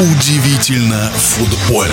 Удивительно футбольно.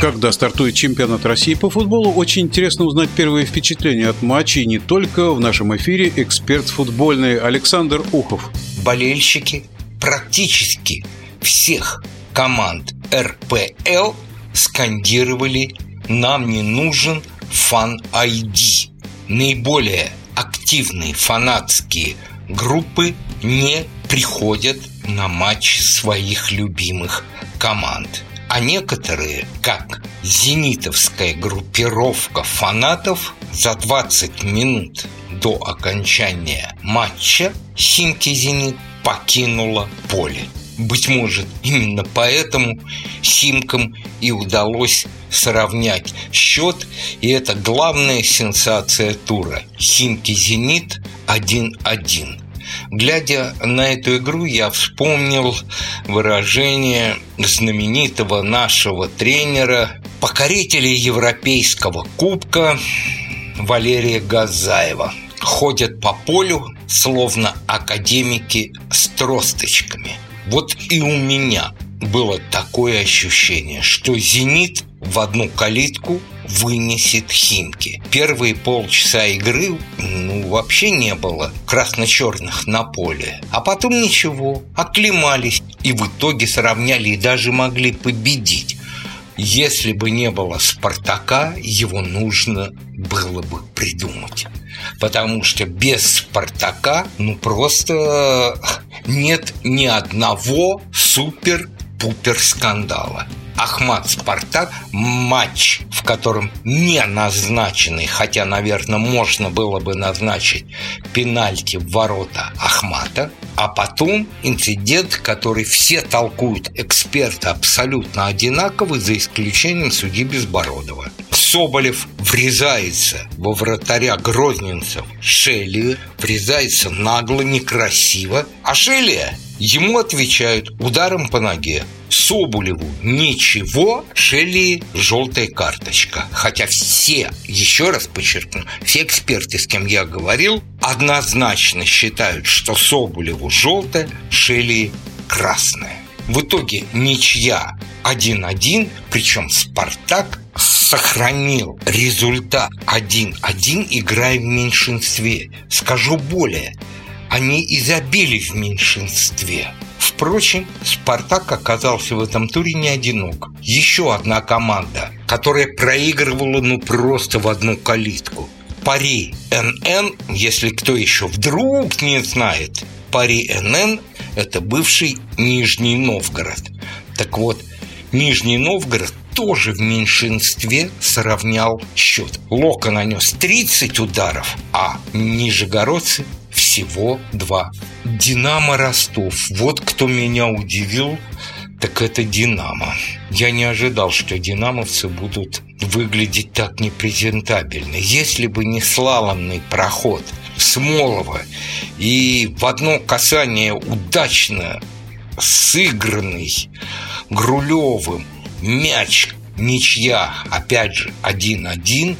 Когда стартует чемпионат России по футболу, очень интересно узнать первые впечатления от матча и не только в нашем эфире эксперт футбольный Александр Ухов. Болельщики практически всех команд РПЛ скандировали «Нам не нужен фан-айди». Наиболее активные фанатские группы не приходят на матч своих любимых команд. А некоторые, как зенитовская группировка фанатов, за 20 минут до окончания матча «Химки-Зенит» покинула поле. Быть может, именно поэтому Симкам и удалось сравнять счет, и это главная сенсация тура. Химки-Зенит 1-1. Глядя на эту игру, я вспомнил выражение знаменитого нашего тренера, покорителя Европейского кубка Валерия Газаева. Ходят по полю, словно академики с тросточками. Вот и у меня было такое ощущение, что «Зенит» в одну калитку вынесет Химки. Первые полчаса игры ну, вообще не было красно-черных на поле. А потом ничего, оклемались и в итоге сравняли и даже могли победить. Если бы не было Спартака, его нужно было бы придумать. Потому что без Спартака, ну просто нет ни одного супер-пупер скандала. Ахмат Спартак матч, в котором не назначенный, хотя, наверное, можно было бы назначить пенальти в ворота Ахмата, а потом инцидент, который все толкуют эксперты абсолютно одинаковый, за исключением судьи Безбородова. Соболев врезается во вратаря грозненцев Шелли, врезается нагло, некрасиво, а Шелли ему отвечают ударом по ноге. Соболеву ничего, Шелли желтая карточка. Хотя все, еще раз подчеркну, все эксперты, с кем я говорил, однозначно считают, что Соболеву желтая, Шелли красная. В итоге ничья 1-1, причем «Спартак» сохранил результат 1-1, играя в меньшинстве. Скажу более, они изобили в меньшинстве. Впрочем, «Спартак» оказался в этом туре не одинок. Еще одна команда, которая проигрывала ну просто в одну калитку. Пари НН, если кто еще вдруг не знает, Пари НН – это бывший Нижний Новгород. Так вот, Нижний Новгород тоже в меньшинстве сравнял счет. Лока нанес 30 ударов, а нижегородцы всего два. «Динамо Ростов». Вот кто меня удивил, так это «Динамо». Я не ожидал, что «Динамовцы» будут выглядеть так непрезентабельно. Если бы не слаломный проход Смолова и в одно касание удачно сыгранный Грулевым мяч ничья, опять же, 1-1,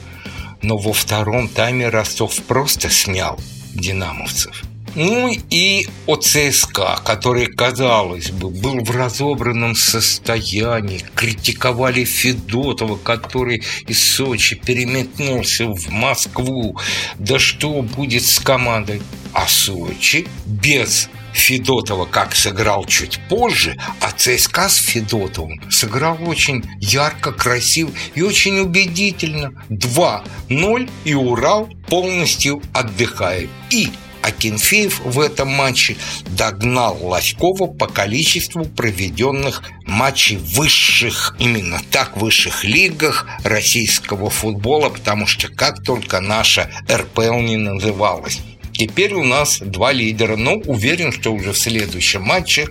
но во втором тайме Ростов просто снял динамовцев. Ну и о ЦСКА, который, казалось бы, был в разобранном состоянии. Критиковали Федотова, который из Сочи переметнулся в Москву. Да что будет с командой? А Сочи без Федотова как сыграл чуть позже, а ЦСКА с Федотовым сыграл очень ярко, красиво и очень убедительно. 2-0 и Урал полностью отдыхает. И Акинфеев в этом матче догнал Лоськова по количеству проведенных матчей высших, именно так, высших лигах российского футбола, потому что как только наша РПЛ не называлась. Теперь у нас два лидера, но уверен, что уже в следующем матче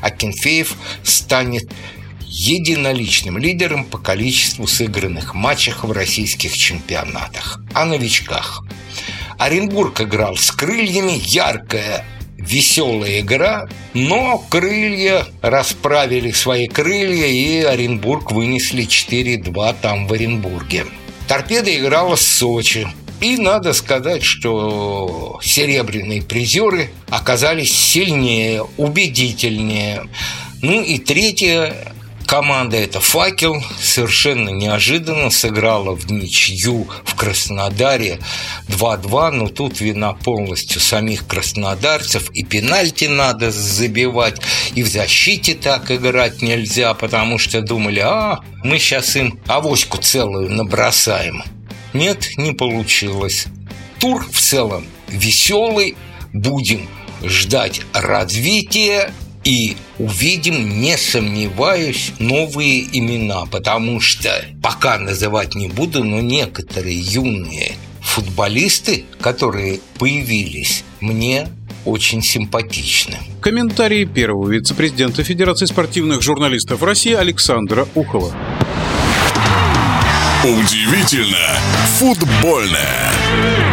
Акинфеев станет единоличным лидером по количеству сыгранных матчах в российских чемпионатах. О новичках. Оренбург играл с крыльями, яркая веселая игра, но крылья расправили свои крылья, и Оренбург вынесли 4-2 там в Оренбурге. Торпеда играла с Сочи. И надо сказать, что серебряные призеры оказались сильнее, убедительнее. Ну и третья команда это «Факел» совершенно неожиданно сыграла в ничью в Краснодаре 2-2, но тут вина полностью самих краснодарцев, и пенальти надо забивать, и в защите так играть нельзя, потому что думали, а, мы сейчас им авоську целую набросаем. Нет, не получилось. Тур в целом веселый, будем ждать развития и увидим, не сомневаюсь, новые имена, потому что пока называть не буду, но некоторые юные футболисты, которые появились, мне очень симпатичны. Комментарии первого вице-президента Федерации спортивных журналистов России Александра Ухова. Удивительно футбольное.